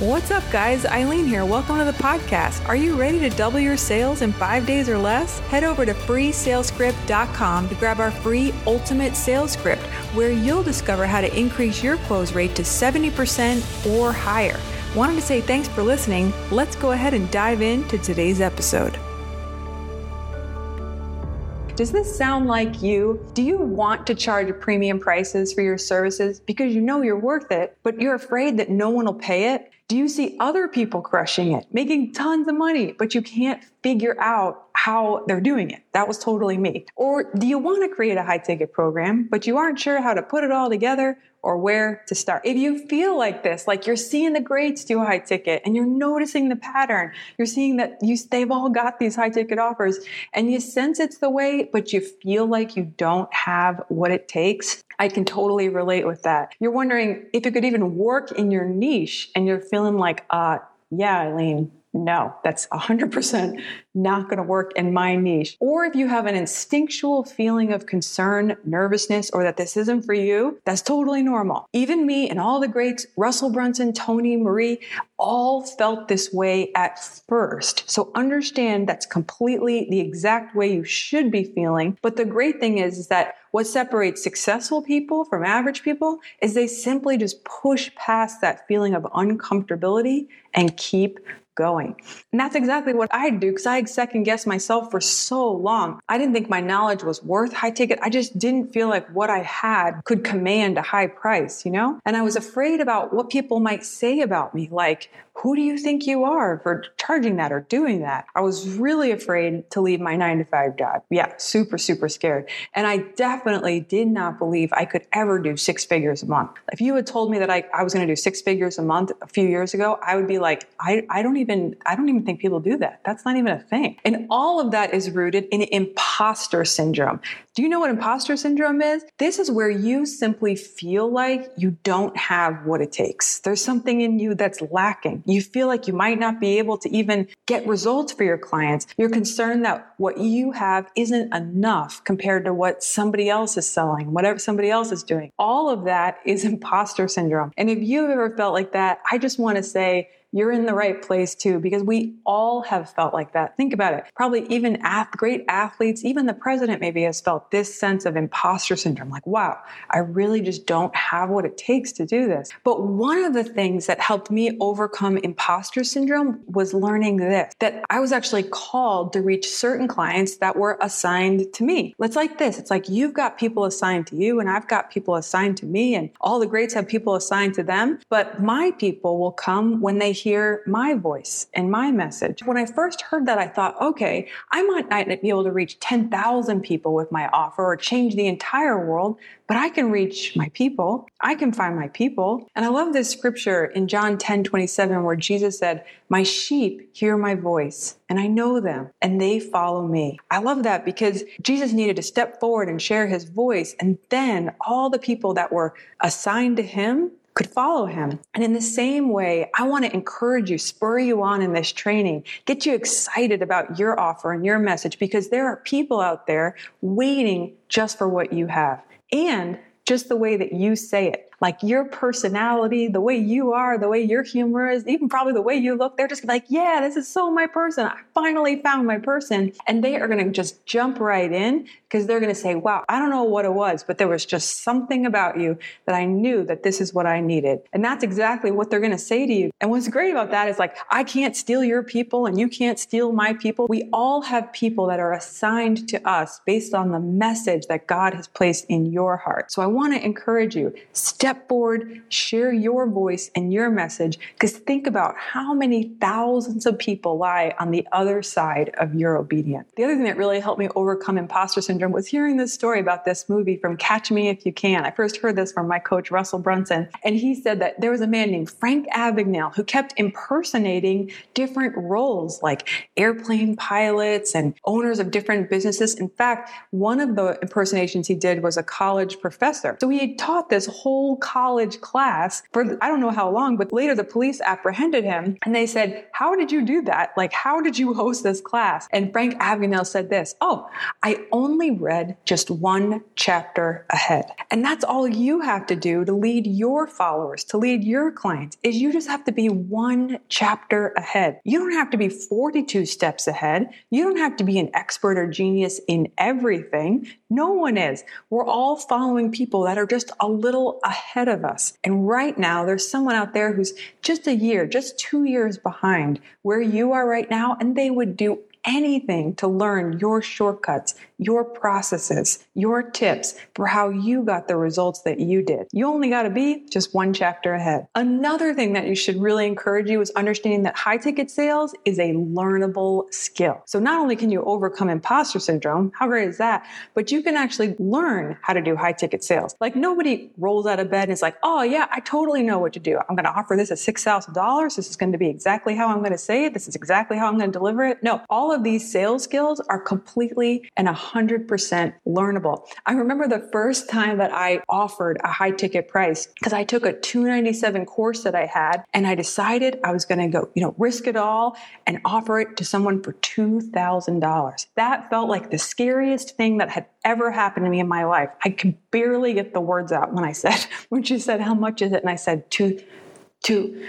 What's up, guys? Eileen here. Welcome to the podcast. Are you ready to double your sales in five days or less? Head over to freesalesscript.com to grab our free ultimate sales script, where you'll discover how to increase your close rate to 70% or higher. Wanted to say thanks for listening. Let's go ahead and dive into today's episode. Does this sound like you? Do you want to charge premium prices for your services because you know you're worth it, but you're afraid that no one will pay it? Do you see other people crushing it, making tons of money, but you can't figure out how they're doing it? That was totally me. Or do you want to create a high ticket program, but you aren't sure how to put it all together or where to start? If you feel like this, like you're seeing the grades do high ticket and you're noticing the pattern, you're seeing that you, they've all got these high ticket offers and you sense it's the way, but you feel like you don't have what it takes, I can totally relate with that. You're wondering if it could even work in your niche and you're feeling like, uh, yeah, Eileen, no, that's 100% not going to work in my niche. Or if you have an instinctual feeling of concern, nervousness, or that this isn't for you, that's totally normal. Even me and all the greats, Russell Brunson, Tony, Marie, all felt this way at first. So understand that's completely the exact way you should be feeling. But the great thing is, is that what separates successful people from average people is they simply just push past that feeling of uncomfortability and keep going. And that's exactly what I do because I second guessed myself for so long. I didn't think my knowledge was worth high ticket. I just didn't feel like what I had could command a high price, you know? And I was afraid about what people might say about me, like, who do you think you are for charging that or doing that? I was really afraid to leave my nine to five job. Yeah, super, super scared. And I definitely did not believe I could ever do six figures a month. If you had told me that I, I was going to do six figures a month a few years ago, I would be like, I, I don't even, I don't even think people do that. That's not even a thing. And all of that is rooted in imposter syndrome. Do you know what imposter syndrome is? This is where you simply feel like you don't have what it takes. There's something in you that's lacking. You feel like you might not be able to even get results for your clients. You're concerned that what you have isn't enough compared to what somebody else is selling, whatever somebody else is doing. All of that is imposter syndrome. And if you've ever felt like that, I just want to say, you're in the right place too, because we all have felt like that. Think about it. Probably even great athletes, even the president maybe has felt this sense of imposter syndrome. Like, wow, I really just don't have what it takes to do this. But one of the things that helped me overcome imposter syndrome was learning this, that I was actually called to reach certain clients that were assigned to me. It's like this. It's like you've got people assigned to you and I've got people assigned to me and all the greats have people assigned to them. But my people will come when they hear my voice and my message. When I first heard that, I thought, okay, I might not be able to reach 10,000 people with my offer or change the entire world, but I can reach my people. I can find my people. And I love this scripture in John 10 27, where Jesus said, My sheep hear my voice, and I know them, and they follow me. I love that because Jesus needed to step forward and share his voice, and then all the people that were assigned to him could follow him. And in the same way, I want to encourage you, spur you on in this training, get you excited about your offer and your message because there are people out there waiting just for what you have and just the way that you say it like your personality, the way you are, the way your humor is, even probably the way you look, they're just like, yeah, this is so my person. I finally found my person. And they are going to just jump right in because they're going to say, wow, I don't know what it was, but there was just something about you that I knew that this is what I needed. And that's exactly what they're going to say to you. And what's great about that is like, I can't steal your people and you can't steal my people. We all have people that are assigned to us based on the message that God has placed in your heart. So I want to encourage you, step step forward, share your voice and your message, because think about how many thousands of people lie on the other side of your obedience. The other thing that really helped me overcome imposter syndrome was hearing this story about this movie from Catch Me If You Can. I first heard this from my coach, Russell Brunson, and he said that there was a man named Frank Abagnale who kept impersonating different roles like airplane pilots and owners of different businesses. In fact, one of the impersonations he did was a college professor. So he taught this whole college class for I don't know how long, but later the police apprehended him and they said, How did you do that? Like, how did you host this class? And Frank Abagnale said this Oh, I only read just one chapter ahead. And that's all you have to do to lead your followers, to lead your clients, is you just have to be one chapter ahead. You don't have to be 42 steps ahead. You don't have to be an expert or genius in everything. No one is. We're all following people that are just a little ahead of us. And right now, there's someone out there who's just a year, just two years behind where you are right now, and they would do anything to learn your shortcuts, your processes, your tips for how you got the results that you did. You only got to be just one chapter ahead. Another thing that you should really encourage you is understanding that high ticket sales is a learnable skill. So not only can you overcome imposter syndrome, how great is that? But you can actually learn how to do high ticket sales. Like nobody rolls out of bed and is like, oh yeah, I totally know what to do. I'm going to offer this at $6,000. This is going to be exactly how I'm going to say it. This is exactly how I'm going to deliver it. No, all all of these sales skills are completely and 100% learnable. I remember the first time that I offered a high ticket price because I took a 297 course that I had and I decided I was going to go, you know, risk it all and offer it to someone for $2,000. That felt like the scariest thing that had ever happened to me in my life. I could barely get the words out when I said, when she said, how much is it? And I said, two, two,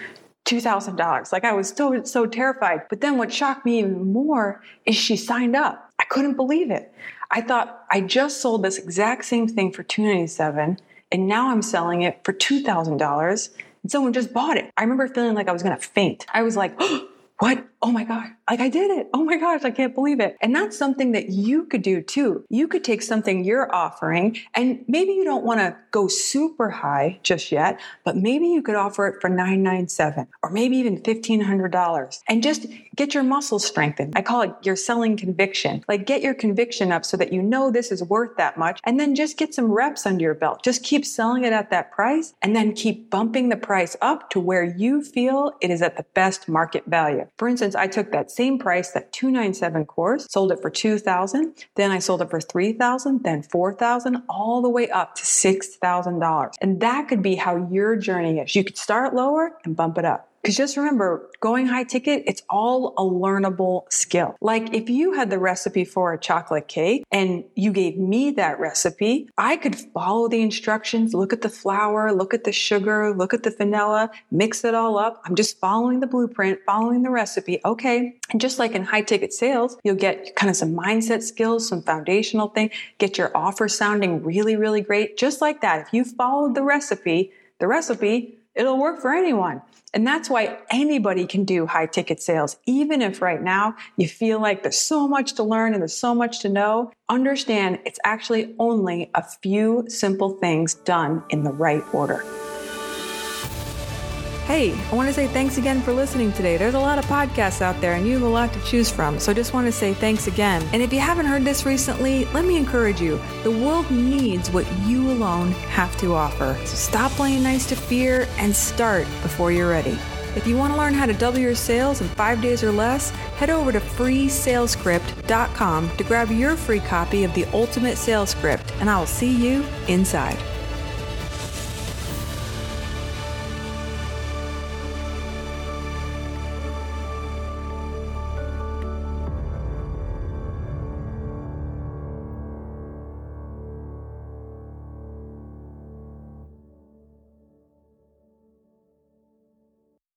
$2,000. Like I was so, so terrified. But then what shocked me even more is she signed up. I couldn't believe it. I thought I just sold this exact same thing for 297 and now I'm selling it for $2,000 and someone just bought it. I remember feeling like I was going to faint. I was like, oh, what? Oh my God. Like I did it. Oh my gosh. I can't believe it. And that's something that you could do too. You could take something you're offering and maybe you don't want to go super high just yet, but maybe you could offer it for 997 or maybe even $1,500 and just get your muscles strengthened. I call it your selling conviction. Like get your conviction up so that you know this is worth that much and then just get some reps under your belt. Just keep selling it at that price and then keep bumping the price up to where you feel it is at the best market value. For instance, I took that same price, that 297 course, sold it for 2000, then I sold it for 3000, then 4000, all the way up to $6,000. And that could be how your journey is. You could start lower and bump it up. Because just remember, going high ticket, it's all a learnable skill. Like if you had the recipe for a chocolate cake and you gave me that recipe, I could follow the instructions, look at the flour, look at the sugar, look at the vanilla, mix it all up. I'm just following the blueprint, following the recipe. Okay. And just like in high ticket sales, you'll get kind of some mindset skills, some foundational thing, get your offer sounding really, really great. Just like that. If you followed the recipe, the recipe, it'll work for anyone. And that's why anybody can do high ticket sales. Even if right now you feel like there's so much to learn and there's so much to know, understand it's actually only a few simple things done in the right order. Hey, I want to say thanks again for listening today. There's a lot of podcasts out there and you have a lot to choose from. So I just want to say thanks again. And if you haven't heard this recently, let me encourage you. The world needs what you alone have to offer. So stop playing nice to fear and start before you're ready. If you want to learn how to double your sales in five days or less, head over to freesalesscript.com to grab your free copy of the ultimate sales script, and I will see you inside.